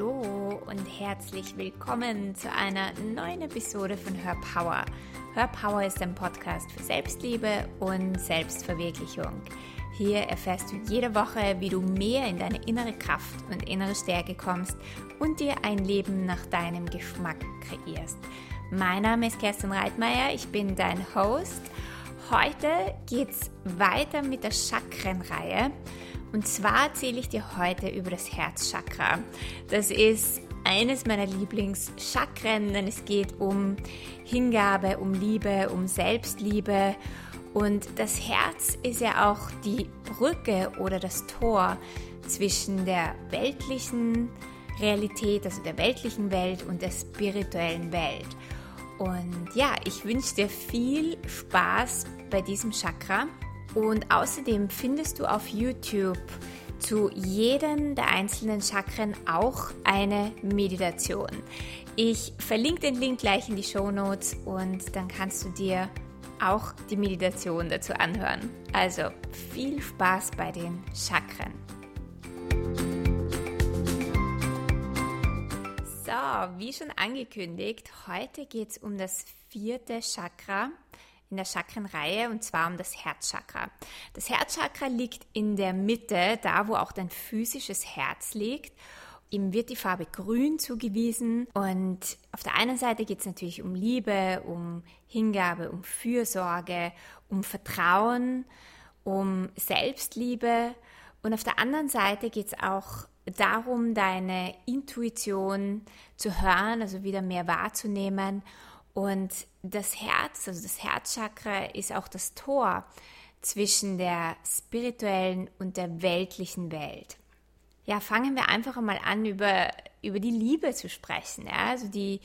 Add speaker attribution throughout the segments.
Speaker 1: Hallo und herzlich willkommen zu einer neuen Episode von Her Power. Her Power ist ein Podcast für Selbstliebe und Selbstverwirklichung. Hier erfährst du jede Woche, wie du mehr in deine innere Kraft und innere Stärke kommst und dir ein Leben nach deinem Geschmack kreierst. Mein Name ist Kerstin Reitmeier, ich bin dein Host. Heute geht's weiter mit der Chakrenreihe. Und zwar erzähle ich dir heute über das Herzchakra. Das ist eines meiner Lieblingschakren, denn es geht um Hingabe, um Liebe, um Selbstliebe. Und das Herz ist ja auch die Brücke oder das Tor zwischen der weltlichen Realität, also der weltlichen Welt und der spirituellen Welt. Und ja, ich wünsche dir viel Spaß bei diesem Chakra. Und außerdem findest du auf YouTube zu jedem der einzelnen Chakren auch eine Meditation. Ich verlinke den Link gleich in die Show Notes und dann kannst du dir auch die Meditation dazu anhören. Also viel Spaß bei den Chakren. So, wie schon angekündigt, heute geht es um das vierte Chakra in der Chakrenreihe und zwar um das Herzchakra. Das Herzchakra liegt in der Mitte, da wo auch dein physisches Herz liegt. Ihm wird die Farbe grün zugewiesen und auf der einen Seite geht es natürlich um Liebe, um Hingabe, um Fürsorge, um Vertrauen, um Selbstliebe und auf der anderen Seite geht es auch darum, deine Intuition zu hören, also wieder mehr wahrzunehmen und das Herz, also das Herzchakra, ist auch das Tor zwischen der spirituellen und der weltlichen Welt. Ja, fangen wir einfach mal an, über, über die Liebe zu sprechen. Ja? Also die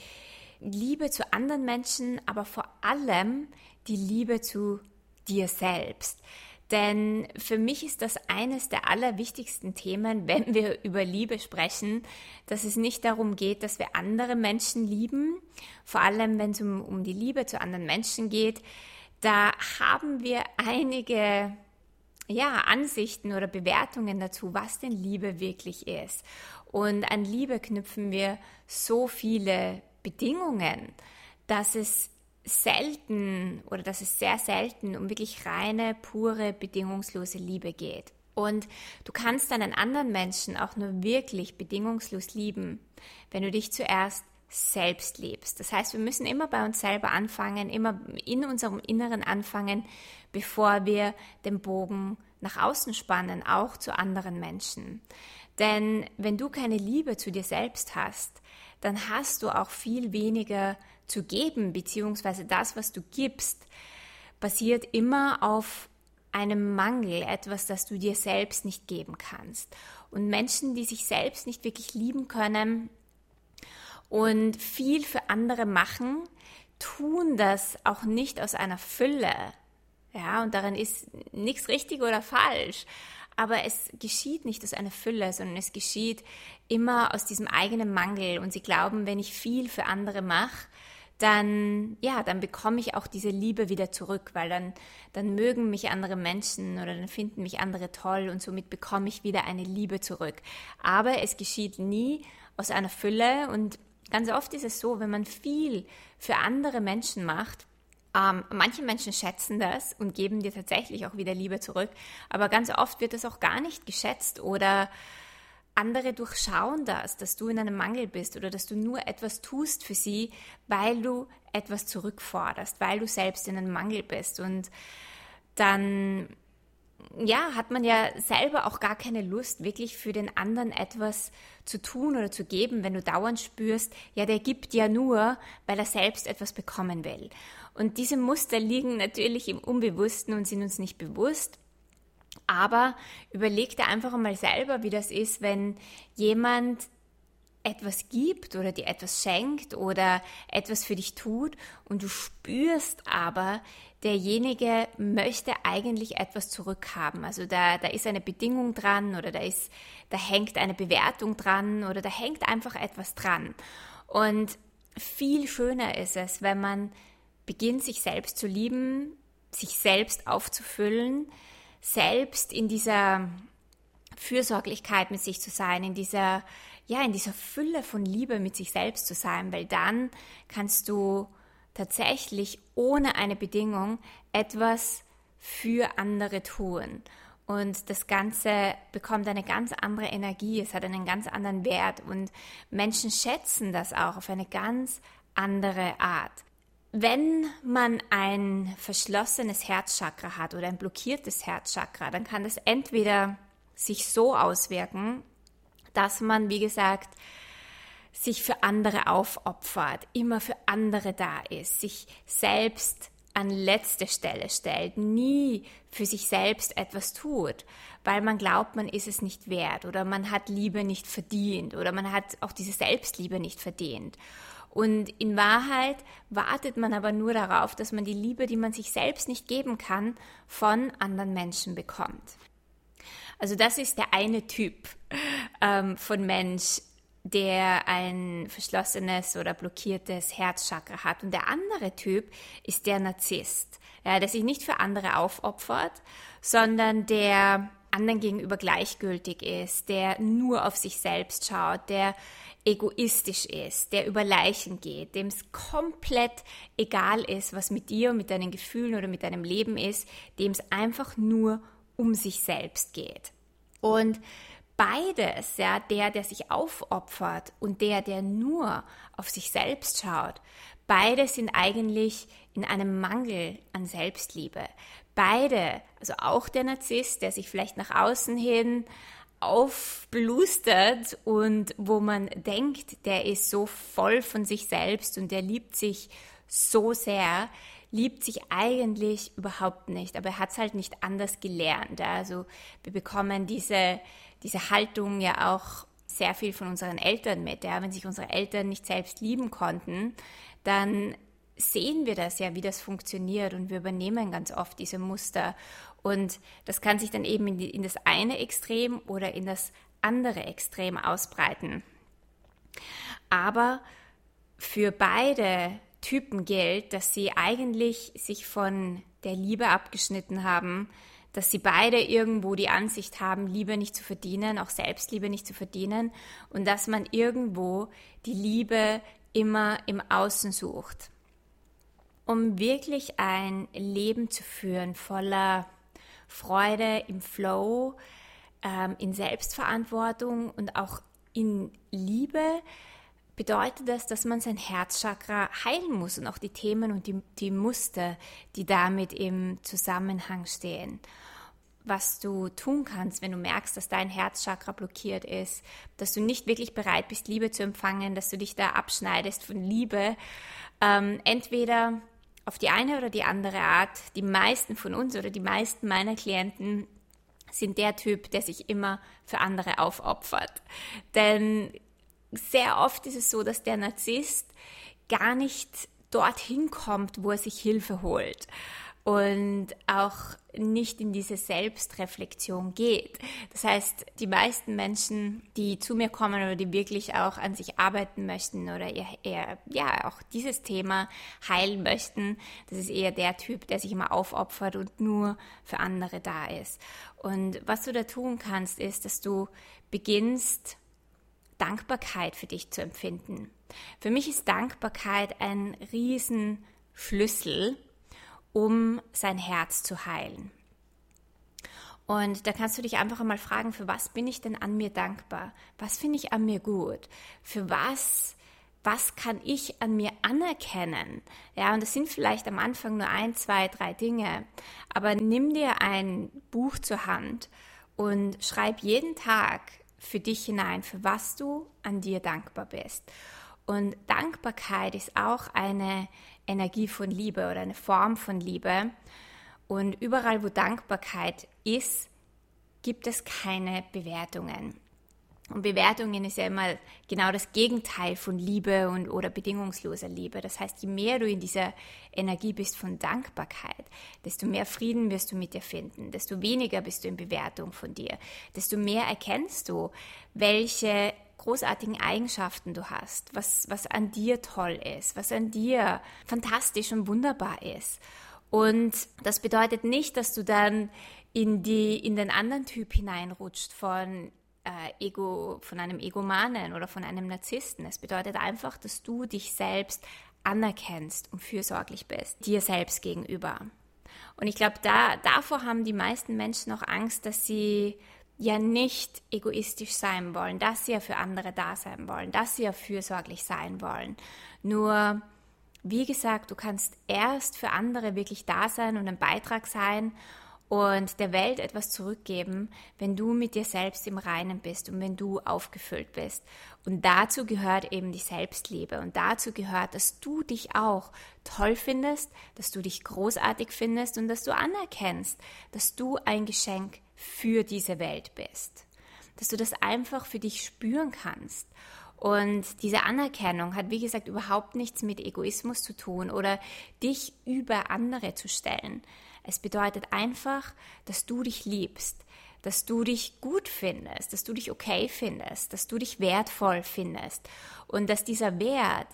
Speaker 1: Liebe zu anderen Menschen, aber vor allem die Liebe zu dir selbst. Denn für mich ist das eines der allerwichtigsten Themen, wenn wir über Liebe sprechen, dass es nicht darum geht, dass wir andere Menschen lieben, vor allem wenn es um, um die Liebe zu anderen Menschen geht. Da haben wir einige ja, Ansichten oder Bewertungen dazu, was denn Liebe wirklich ist. Und an Liebe knüpfen wir so viele Bedingungen, dass es selten oder dass es sehr selten um wirklich reine, pure, bedingungslose Liebe geht. Und du kannst einen anderen Menschen auch nur wirklich bedingungslos lieben, wenn du dich zuerst selbst liebst. Das heißt, wir müssen immer bei uns selber anfangen, immer in unserem Inneren anfangen, bevor wir den Bogen nach außen spannen, auch zu anderen Menschen. Denn wenn du keine Liebe zu dir selbst hast, dann hast du auch viel weniger zu geben, beziehungsweise das, was du gibst, basiert immer auf einem Mangel, etwas, das du dir selbst nicht geben kannst. Und Menschen, die sich selbst nicht wirklich lieben können und viel für andere machen, tun das auch nicht aus einer Fülle. Ja, und darin ist nichts richtig oder falsch. Aber es geschieht nicht aus einer Fülle, sondern es geschieht immer aus diesem eigenen Mangel. Und sie glauben, wenn ich viel für andere mache, dann, ja, dann bekomme ich auch diese Liebe wieder zurück, weil dann, dann mögen mich andere Menschen oder dann finden mich andere toll und somit bekomme ich wieder eine Liebe zurück. Aber es geschieht nie aus einer Fülle und ganz oft ist es so, wenn man viel für andere Menschen macht, ähm, manche Menschen schätzen das und geben dir tatsächlich auch wieder Liebe zurück, aber ganz oft wird das auch gar nicht geschätzt oder andere durchschauen das, dass du in einem Mangel bist oder dass du nur etwas tust für sie, weil du etwas zurückforderst, weil du selbst in einem Mangel bist. Und dann, ja, hat man ja selber auch gar keine Lust, wirklich für den anderen etwas zu tun oder zu geben, wenn du dauernd spürst, ja, der gibt ja nur, weil er selbst etwas bekommen will. Und diese Muster liegen natürlich im Unbewussten und sind uns nicht bewusst. Aber überleg dir einfach einmal selber, wie das ist, wenn jemand etwas gibt oder dir etwas schenkt oder etwas für dich tut und du spürst aber, derjenige möchte eigentlich etwas zurückhaben. Also da, da ist eine Bedingung dran oder da, ist, da hängt eine Bewertung dran oder da hängt einfach etwas dran. Und viel schöner ist es, wenn man beginnt, sich selbst zu lieben, sich selbst aufzufüllen, selbst in dieser Fürsorglichkeit mit sich zu sein, in dieser ja, in dieser Fülle von Liebe mit sich selbst zu sein, weil dann kannst du tatsächlich ohne eine Bedingung etwas für andere tun. Und das Ganze bekommt eine ganz andere Energie, es hat einen ganz anderen Wert und Menschen schätzen das auch auf eine ganz andere Art. Wenn man ein verschlossenes Herzchakra hat oder ein blockiertes Herzchakra, dann kann das entweder sich so auswirken, dass man, wie gesagt, sich für andere aufopfert, immer für andere da ist, sich selbst an letzte Stelle stellt, nie für sich selbst etwas tut, weil man glaubt, man ist es nicht wert oder man hat Liebe nicht verdient oder man hat auch diese Selbstliebe nicht verdient. Und in Wahrheit wartet man aber nur darauf, dass man die Liebe, die man sich selbst nicht geben kann, von anderen Menschen bekommt. Also das ist der eine Typ ähm, von Mensch, der ein verschlossenes oder blockiertes Herzchakra hat. Und der andere Typ ist der Narzisst, ja, der sich nicht für andere aufopfert, sondern der anderen gegenüber gleichgültig ist, der nur auf sich selbst schaut, der egoistisch ist, der über Leichen geht, dem es komplett egal ist, was mit dir mit deinen Gefühlen oder mit deinem Leben ist, dem es einfach nur um sich selbst geht. Und beides, ja, der, der sich aufopfert und der, der nur auf sich selbst schaut, beide sind eigentlich in einem Mangel an Selbstliebe. Beide, also auch der Narzisst, der sich vielleicht nach außen hin aufblustert und wo man denkt, der ist so voll von sich selbst und der liebt sich so sehr, liebt sich eigentlich überhaupt nicht, aber er hat es halt nicht anders gelernt. Also wir bekommen diese diese Haltung ja auch sehr viel von unseren Eltern mit. Ja? Wenn sich unsere Eltern nicht selbst lieben konnten, dann sehen wir das ja, wie das funktioniert und wir übernehmen ganz oft diese Muster. Und das kann sich dann eben in, die, in das eine Extrem oder in das andere Extrem ausbreiten. Aber für beide Typen gilt, dass sie eigentlich sich von der Liebe abgeschnitten haben, dass sie beide irgendwo die Ansicht haben, Liebe nicht zu verdienen, auch Selbstliebe nicht zu verdienen und dass man irgendwo die Liebe immer im Außen sucht. Um wirklich ein Leben zu führen voller Freude, im Flow, ähm, in Selbstverantwortung und auch in Liebe, bedeutet das, dass man sein Herzchakra heilen muss und auch die Themen und die, die Muster, die damit im Zusammenhang stehen was du tun kannst, wenn du merkst, dass dein Herzchakra blockiert ist, dass du nicht wirklich bereit bist, Liebe zu empfangen, dass du dich da abschneidest von Liebe. Ähm, entweder auf die eine oder die andere Art. Die meisten von uns oder die meisten meiner Klienten sind der Typ, der sich immer für andere aufopfert. Denn sehr oft ist es so, dass der Narzisst gar nicht dorthin kommt, wo er sich Hilfe holt und auch nicht in diese Selbstreflexion geht. Das heißt, die meisten Menschen, die zu mir kommen oder die wirklich auch an sich arbeiten möchten oder eher, eher ja auch dieses Thema heilen möchten, das ist eher der Typ, der sich immer aufopfert und nur für andere da ist. Und was du da tun kannst, ist, dass du beginnst Dankbarkeit für dich zu empfinden. Für mich ist Dankbarkeit ein Riesenschlüssel um sein Herz zu heilen. Und da kannst du dich einfach einmal fragen, für was bin ich denn an mir dankbar? Was finde ich an mir gut? Für was, was kann ich an mir anerkennen? Ja, und das sind vielleicht am Anfang nur ein, zwei, drei Dinge. Aber nimm dir ein Buch zur Hand und schreib jeden Tag für dich hinein, für was du an dir dankbar bist. Und Dankbarkeit ist auch eine Energie von Liebe oder eine Form von Liebe. Und überall, wo Dankbarkeit ist, gibt es keine Bewertungen. Und Bewertungen ist ja immer genau das Gegenteil von Liebe und oder bedingungsloser Liebe. Das heißt, je mehr du in dieser Energie bist von Dankbarkeit, desto mehr Frieden wirst du mit dir finden, desto weniger bist du in Bewertung von dir, desto mehr erkennst du, welche großartigen Eigenschaften du hast, was, was an dir toll ist, was an dir fantastisch und wunderbar ist. Und das bedeutet nicht, dass du dann in, die, in den anderen Typ hineinrutscht von äh, Ego, von einem Egomanen oder von einem Narzissten. Es bedeutet einfach, dass du dich selbst anerkennst und fürsorglich bist, dir selbst gegenüber. Und ich glaube, da, davor haben die meisten Menschen auch Angst, dass sie ja nicht egoistisch sein wollen, dass sie ja für andere da sein wollen, dass sie ja fürsorglich sein wollen. Nur, wie gesagt, du kannst erst für andere wirklich da sein und ein Beitrag sein und der Welt etwas zurückgeben, wenn du mit dir selbst im Reinen bist und wenn du aufgefüllt bist. Und dazu gehört eben die Selbstliebe und dazu gehört, dass du dich auch toll findest, dass du dich großartig findest und dass du anerkennst, dass du ein Geschenk für diese Welt bist. Dass du das einfach für dich spüren kannst. Und diese Anerkennung hat, wie gesagt, überhaupt nichts mit Egoismus zu tun oder dich über andere zu stellen. Es bedeutet einfach, dass du dich liebst, dass du dich gut findest, dass du dich okay findest, dass du dich wertvoll findest und dass dieser Wert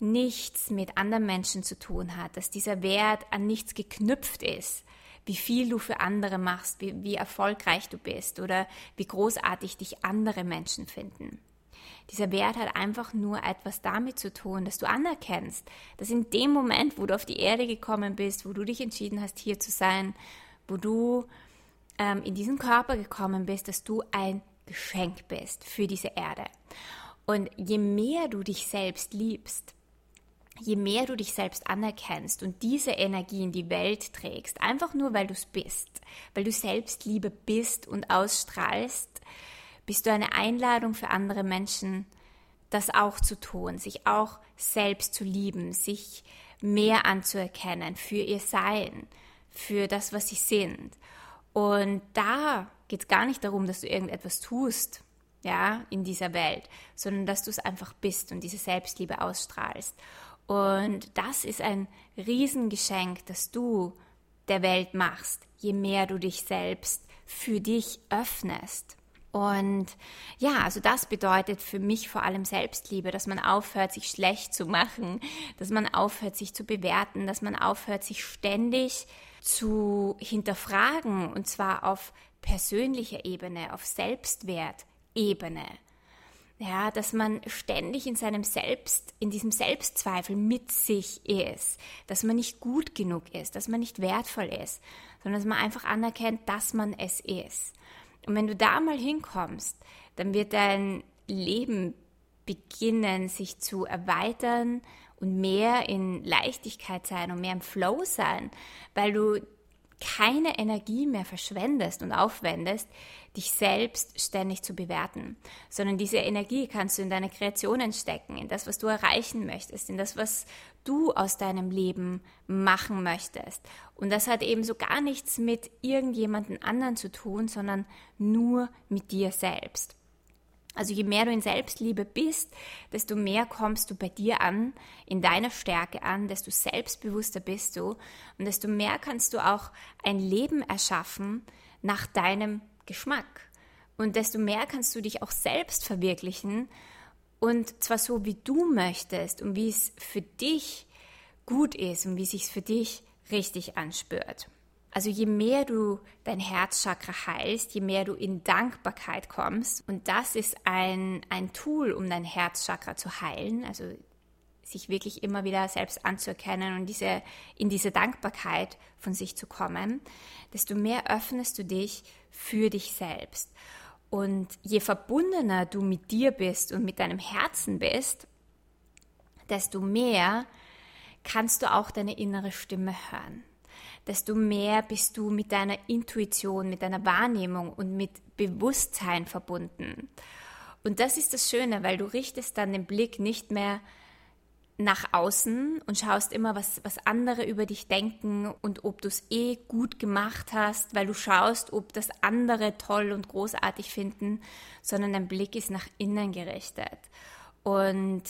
Speaker 1: nichts mit anderen Menschen zu tun hat, dass dieser Wert an nichts geknüpft ist, wie viel du für andere machst, wie, wie erfolgreich du bist oder wie großartig dich andere Menschen finden. Dieser Wert hat einfach nur etwas damit zu tun, dass du anerkennst, dass in dem Moment, wo du auf die Erde gekommen bist, wo du dich entschieden hast, hier zu sein, wo du ähm, in diesen Körper gekommen bist, dass du ein Geschenk bist für diese Erde. Und je mehr du dich selbst liebst, je mehr du dich selbst anerkennst und diese Energie in die Welt trägst, einfach nur weil du es bist, weil du Selbstliebe bist und ausstrahlst, bist du eine Einladung für andere Menschen, das auch zu tun, sich auch selbst zu lieben, sich mehr anzuerkennen für ihr Sein, für das, was sie sind. Und da geht es gar nicht darum, dass du irgendetwas tust, ja, in dieser Welt, sondern dass du es einfach bist und diese Selbstliebe ausstrahlst. Und das ist ein Riesengeschenk, das du der Welt machst, je mehr du dich selbst für dich öffnest. Und ja, also das bedeutet für mich vor allem Selbstliebe, dass man aufhört, sich schlecht zu machen, dass man aufhört, sich zu bewerten, dass man aufhört, sich ständig zu hinterfragen und zwar auf persönlicher Ebene, auf Selbstwertebene. Ja, dass man ständig in seinem Selbst, in diesem Selbstzweifel mit sich ist, dass man nicht gut genug ist, dass man nicht wertvoll ist, sondern dass man einfach anerkennt, dass man es ist. Und wenn du da mal hinkommst, dann wird dein Leben beginnen, sich zu erweitern und mehr in Leichtigkeit sein und mehr im Flow sein, weil du keine Energie mehr verschwendest und aufwendest, dich selbst ständig zu bewerten, sondern diese Energie kannst du in deine Kreationen stecken, in das, was du erreichen möchtest, in das, was du aus deinem Leben machen möchtest. Und das hat eben so gar nichts mit irgendjemandem anderen zu tun, sondern nur mit dir selbst. Also je mehr du in Selbstliebe bist, desto mehr kommst du bei dir an, in deiner Stärke an, desto selbstbewusster bist du und desto mehr kannst du auch ein Leben erschaffen nach deinem Geschmack. Und desto mehr kannst du dich auch selbst verwirklichen und zwar so, wie du möchtest und wie es für dich gut ist und wie es sich für dich richtig anspürt. Also je mehr du dein Herzchakra heilst, je mehr du in Dankbarkeit kommst, und das ist ein, ein Tool, um dein Herzchakra zu heilen, also sich wirklich immer wieder selbst anzuerkennen und diese, in diese Dankbarkeit von sich zu kommen, desto mehr öffnest du dich für dich selbst. Und je verbundener du mit dir bist und mit deinem Herzen bist, desto mehr kannst du auch deine innere Stimme hören desto mehr bist du mit deiner Intuition, mit deiner Wahrnehmung und mit Bewusstsein verbunden. Und das ist das Schöne, weil du richtest dann den Blick nicht mehr nach außen und schaust immer, was, was andere über dich denken und ob du es eh gut gemacht hast, weil du schaust, ob das andere toll und großartig finden, sondern dein Blick ist nach innen gerichtet. Und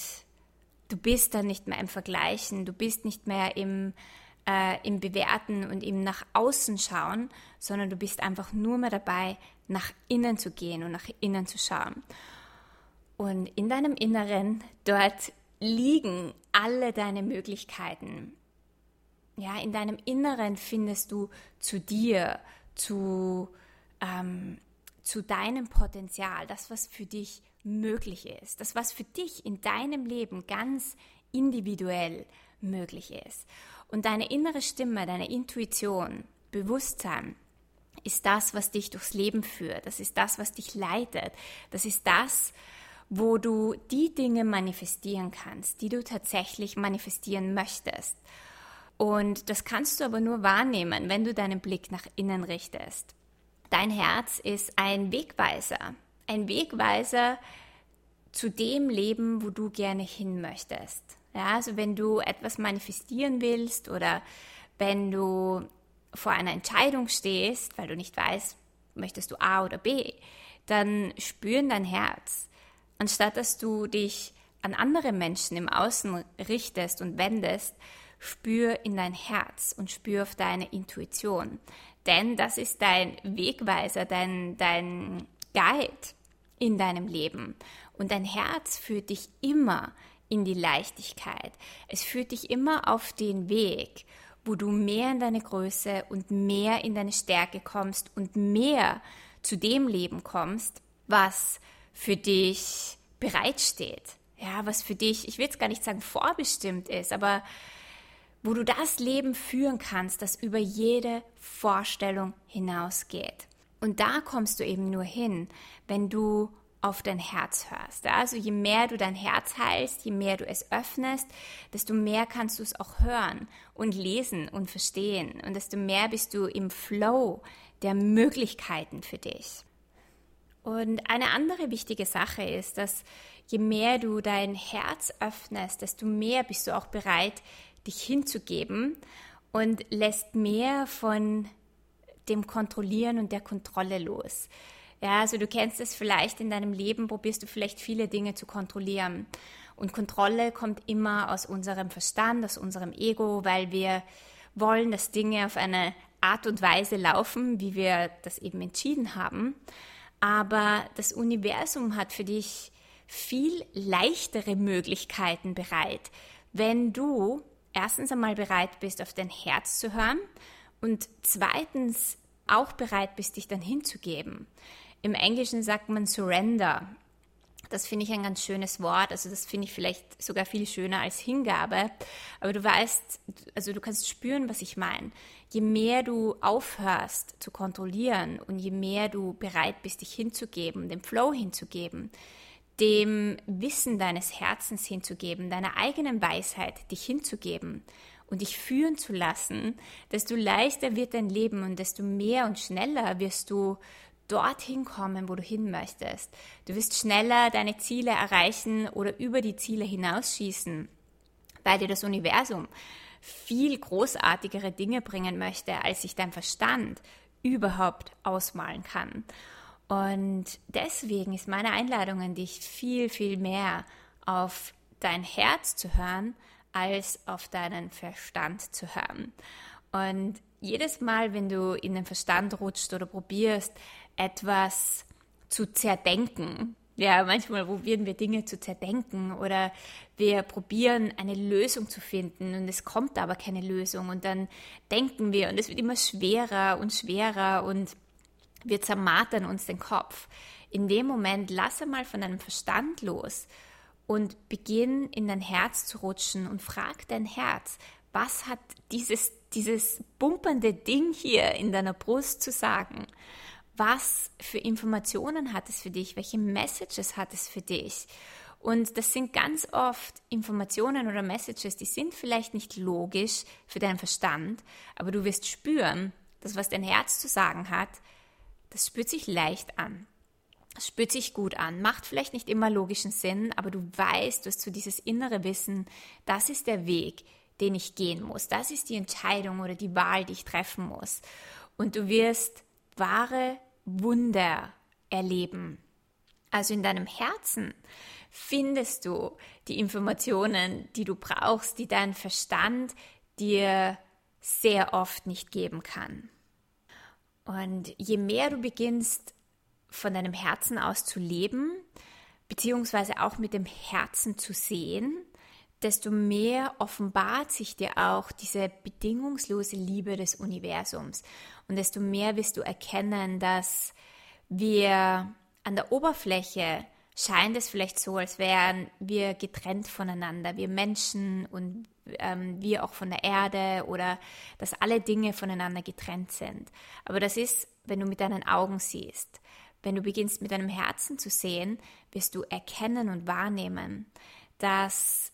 Speaker 1: du bist dann nicht mehr im Vergleichen, du bist nicht mehr im äh, im Bewerten und im nach außen schauen, sondern du bist einfach nur mehr dabei, nach innen zu gehen und nach innen zu schauen. Und in deinem Inneren, dort liegen alle deine Möglichkeiten. Ja, in deinem Inneren findest du zu dir, zu, ähm, zu deinem Potenzial, das, was für dich möglich ist, das, was für dich in deinem Leben ganz individuell möglich ist. Und deine innere Stimme, deine Intuition, Bewusstsein ist das, was dich durchs Leben führt. Das ist das, was dich leitet. Das ist das, wo du die Dinge manifestieren kannst, die du tatsächlich manifestieren möchtest. Und das kannst du aber nur wahrnehmen, wenn du deinen Blick nach innen richtest. Dein Herz ist ein Wegweiser, ein Wegweiser zu dem Leben, wo du gerne hin möchtest. Ja, also wenn du etwas manifestieren willst oder wenn du vor einer Entscheidung stehst, weil du nicht weißt, möchtest du A oder B, dann spüren dein Herz. Anstatt dass du dich an andere Menschen im Außen richtest und wendest, spür in dein Herz und spür auf deine Intuition. Denn das ist dein Wegweiser, dein, dein Guide in deinem Leben. Und dein Herz führt dich immer in die Leichtigkeit. Es führt dich immer auf den Weg, wo du mehr in deine Größe und mehr in deine Stärke kommst und mehr zu dem Leben kommst, was für dich bereitsteht. Ja, was für dich, ich will jetzt gar nicht sagen vorbestimmt ist, aber wo du das Leben führen kannst, das über jede Vorstellung hinausgeht. Und da kommst du eben nur hin, wenn du auf dein Herz hörst. Also je mehr du dein Herz heilst, je mehr du es öffnest, desto mehr kannst du es auch hören und lesen und verstehen und desto mehr bist du im Flow der Möglichkeiten für dich. Und eine andere wichtige Sache ist, dass je mehr du dein Herz öffnest, desto mehr bist du auch bereit, dich hinzugeben und lässt mehr von dem Kontrollieren und der Kontrolle los. Ja, also du kennst es vielleicht in deinem Leben, probierst du vielleicht viele Dinge zu kontrollieren. Und Kontrolle kommt immer aus unserem Verstand, aus unserem Ego, weil wir wollen, dass Dinge auf eine Art und Weise laufen, wie wir das eben entschieden haben. Aber das Universum hat für dich viel leichtere Möglichkeiten bereit, wenn du erstens einmal bereit bist, auf dein Herz zu hören und zweitens auch bereit bist, dich dann hinzugeben. Im Englischen sagt man Surrender. Das finde ich ein ganz schönes Wort. Also das finde ich vielleicht sogar viel schöner als Hingabe. Aber du weißt, also du kannst spüren, was ich meine. Je mehr du aufhörst zu kontrollieren und je mehr du bereit bist, dich hinzugeben, dem Flow hinzugeben, dem Wissen deines Herzens hinzugeben, deiner eigenen Weisheit dich hinzugeben und dich führen zu lassen, desto leichter wird dein Leben und desto mehr und schneller wirst du dorthin kommen, wo du hin möchtest. Du wirst schneller deine Ziele erreichen oder über die Ziele hinausschießen, weil dir das Universum viel großartigere Dinge bringen möchte, als sich dein Verstand überhaupt ausmalen kann. Und deswegen ist meine Einladung an dich viel, viel mehr auf dein Herz zu hören, als auf deinen Verstand zu hören. Und jedes Mal, wenn du in den Verstand rutscht oder probierst, etwas zu zerdenken, ja, manchmal probieren wir Dinge zu zerdenken oder wir probieren eine Lösung zu finden und es kommt aber keine Lösung und dann denken wir und es wird immer schwerer und schwerer und wir zermartern uns den Kopf. In dem Moment lasse mal von deinem Verstand los und beginn in dein Herz zu rutschen und frag dein Herz, was hat dieses, dieses bumpernde Ding hier in deiner Brust zu sagen? Was für Informationen hat es für dich? Welche Messages hat es für dich? Und das sind ganz oft Informationen oder Messages, die sind vielleicht nicht logisch für deinen Verstand, aber du wirst spüren, dass was dein Herz zu sagen hat, das spürt sich leicht an. Es spürt sich gut an, macht vielleicht nicht immer logischen Sinn, aber du weißt, du hast so dieses innere Wissen, das ist der Weg, den ich gehen muss. Das ist die Entscheidung oder die Wahl, die ich treffen muss. Und du wirst wahre Wunder erleben. Also in deinem Herzen findest du die Informationen, die du brauchst, die dein Verstand dir sehr oft nicht geben kann. Und je mehr du beginnst, von deinem Herzen aus zu leben, beziehungsweise auch mit dem Herzen zu sehen, desto mehr offenbart sich dir auch diese bedingungslose Liebe des Universums. Und desto mehr wirst du erkennen, dass wir an der Oberfläche scheint es vielleicht so, als wären wir getrennt voneinander, wir Menschen und ähm, wir auch von der Erde oder dass alle Dinge voneinander getrennt sind. Aber das ist, wenn du mit deinen Augen siehst. Wenn du beginnst mit deinem Herzen zu sehen, wirst du erkennen und wahrnehmen, dass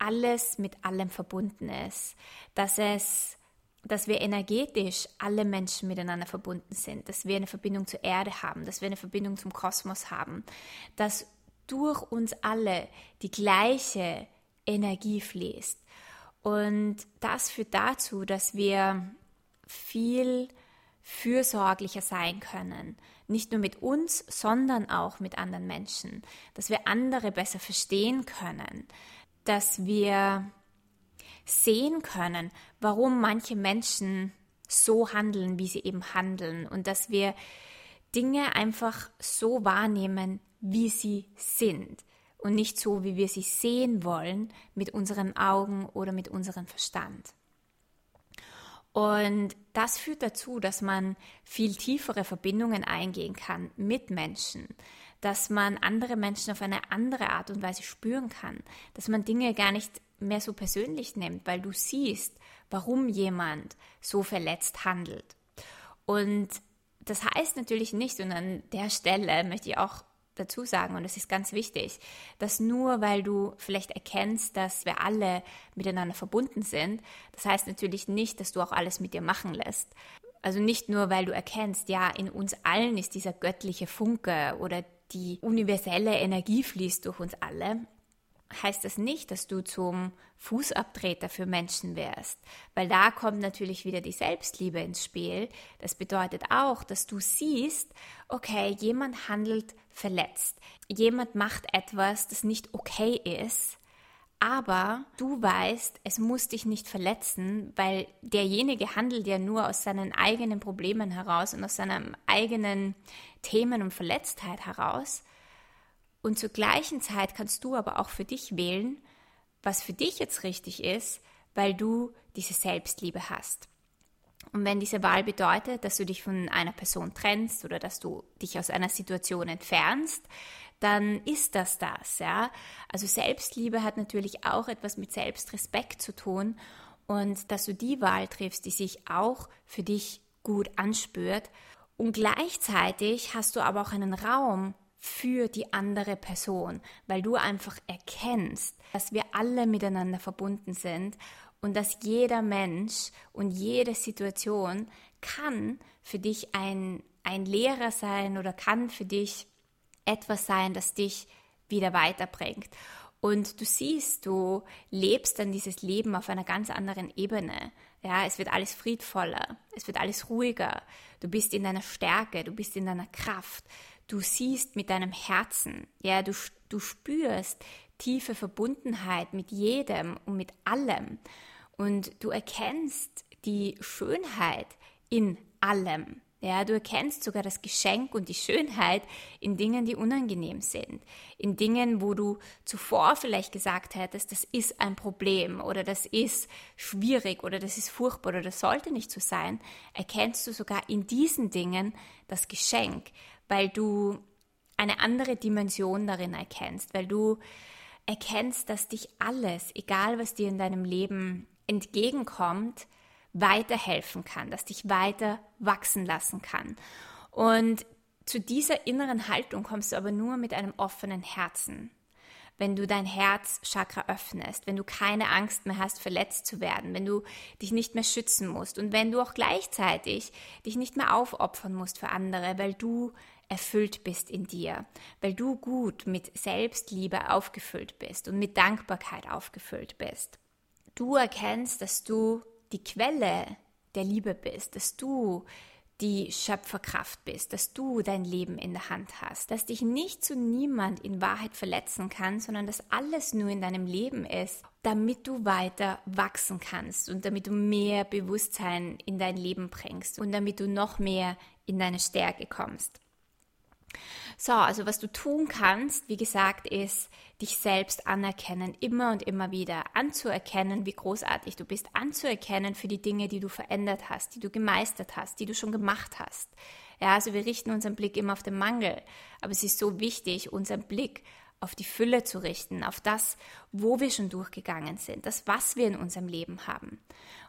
Speaker 1: alles mit allem verbunden ist, dass es dass wir energetisch alle Menschen miteinander verbunden sind, dass wir eine Verbindung zur Erde haben, dass wir eine Verbindung zum Kosmos haben, dass durch uns alle die gleiche Energie fließt. Und das führt dazu, dass wir viel fürsorglicher sein können. Nicht nur mit uns, sondern auch mit anderen Menschen. Dass wir andere besser verstehen können. Dass wir sehen können, warum manche Menschen so handeln, wie sie eben handeln und dass wir Dinge einfach so wahrnehmen, wie sie sind und nicht so, wie wir sie sehen wollen mit unseren Augen oder mit unserem Verstand. Und das führt dazu, dass man viel tiefere Verbindungen eingehen kann mit Menschen, dass man andere Menschen auf eine andere Art und Weise spüren kann, dass man Dinge gar nicht mehr so persönlich nimmt, weil du siehst, warum jemand so verletzt handelt. Und das heißt natürlich nicht, und an der Stelle möchte ich auch dazu sagen, und das ist ganz wichtig, dass nur weil du vielleicht erkennst, dass wir alle miteinander verbunden sind, das heißt natürlich nicht, dass du auch alles mit dir machen lässt. Also nicht nur, weil du erkennst, ja, in uns allen ist dieser göttliche Funke oder die universelle Energie fließt durch uns alle, heißt das nicht, dass du zum Fußabtreter für Menschen wärst, weil da kommt natürlich wieder die Selbstliebe ins Spiel. Das bedeutet auch, dass du siehst, okay, jemand handelt verletzt, jemand macht etwas, das nicht okay ist, aber du weißt, es muss dich nicht verletzen, weil derjenige handelt ja nur aus seinen eigenen Problemen heraus und aus seinen eigenen Themen und Verletztheit heraus. Und zur gleichen Zeit kannst du aber auch für dich wählen, was für dich jetzt richtig ist, weil du diese Selbstliebe hast. Und wenn diese Wahl bedeutet, dass du dich von einer Person trennst oder dass du dich aus einer Situation entfernst, dann ist das das, ja. Also Selbstliebe hat natürlich auch etwas mit Selbstrespekt zu tun und dass du die Wahl triffst, die sich auch für dich gut anspürt. Und gleichzeitig hast du aber auch einen Raum für die andere Person, weil du einfach erkennst, dass wir alle miteinander verbunden sind und dass jeder Mensch und jede Situation kann für dich ein, ein Lehrer sein oder kann für dich etwas sein, das dich wieder weiterbringt. Und du siehst, du lebst dann dieses Leben auf einer ganz anderen Ebene. Ja, es wird alles friedvoller, es wird alles ruhiger. Du bist in deiner Stärke, du bist in deiner Kraft du siehst mit deinem Herzen, ja, du, du spürst tiefe Verbundenheit mit jedem und mit allem und du erkennst die Schönheit in allem. Ja, du erkennst sogar das Geschenk und die Schönheit in Dingen, die unangenehm sind. In Dingen, wo du zuvor vielleicht gesagt hättest, das ist ein Problem oder das ist schwierig oder das ist furchtbar oder das sollte nicht so sein, erkennst du sogar in diesen Dingen das Geschenk, weil du eine andere Dimension darin erkennst, weil du erkennst, dass dich alles, egal was dir in deinem Leben entgegenkommt, weiterhelfen kann, dass dich weiter wachsen lassen kann. Und zu dieser inneren Haltung kommst du aber nur mit einem offenen Herzen wenn du dein Herzchakra öffnest, wenn du keine Angst mehr hast, verletzt zu werden, wenn du dich nicht mehr schützen musst und wenn du auch gleichzeitig dich nicht mehr aufopfern musst für andere, weil du erfüllt bist in dir, weil du gut mit Selbstliebe aufgefüllt bist und mit Dankbarkeit aufgefüllt bist. Du erkennst, dass du die Quelle der Liebe bist, dass du die Schöpferkraft bist, dass du dein Leben in der Hand hast, dass dich nicht zu niemand in Wahrheit verletzen kann, sondern dass alles nur in deinem Leben ist, damit du weiter wachsen kannst und damit du mehr Bewusstsein in dein Leben bringst und damit du noch mehr in deine Stärke kommst. So, also was du tun kannst, wie gesagt, ist dich selbst anerkennen, immer und immer wieder anzuerkennen, wie großartig du bist, anzuerkennen für die Dinge, die du verändert hast, die du gemeistert hast, die du schon gemacht hast. Ja, also wir richten unseren Blick immer auf den Mangel, aber es ist so wichtig, unseren Blick auf die Fülle zu richten, auf das, wo wir schon durchgegangen sind, das, was wir in unserem Leben haben.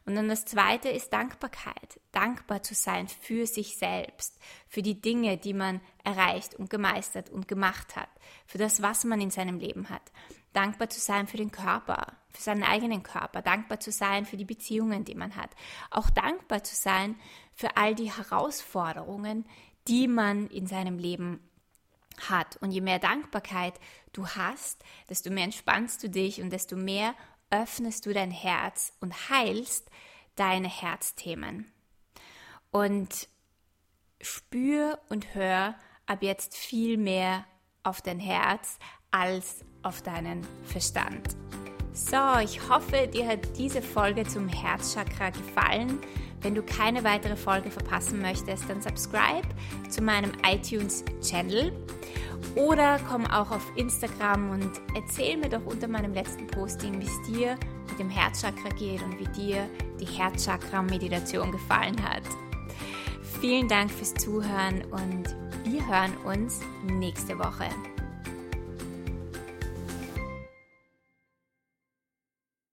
Speaker 1: Und dann das zweite ist Dankbarkeit. Dankbar zu sein für sich selbst, für die Dinge, die man erreicht und gemeistert und gemacht hat, für das, was man in seinem Leben hat. Dankbar zu sein für den Körper, für seinen eigenen Körper, dankbar zu sein für die Beziehungen, die man hat. Auch dankbar zu sein für all die Herausforderungen, die man in seinem Leben hat. Und je mehr Dankbarkeit du hast, desto mehr entspannst du dich und desto mehr öffnest du dein Herz und heilst deine Herzthemen. Und spür und hör ab jetzt viel mehr auf dein Herz als auf deinen Verstand. So, ich hoffe, dir hat diese Folge zum Herzchakra gefallen. Wenn du keine weitere Folge verpassen möchtest, dann subscribe zu meinem iTunes-Channel oder komm auch auf Instagram und erzähl mir doch unter meinem letzten Posting, wie es dir mit dem Herzchakra geht und wie dir die Herzchakra-Meditation gefallen hat. Vielen Dank fürs Zuhören und wir hören uns nächste Woche.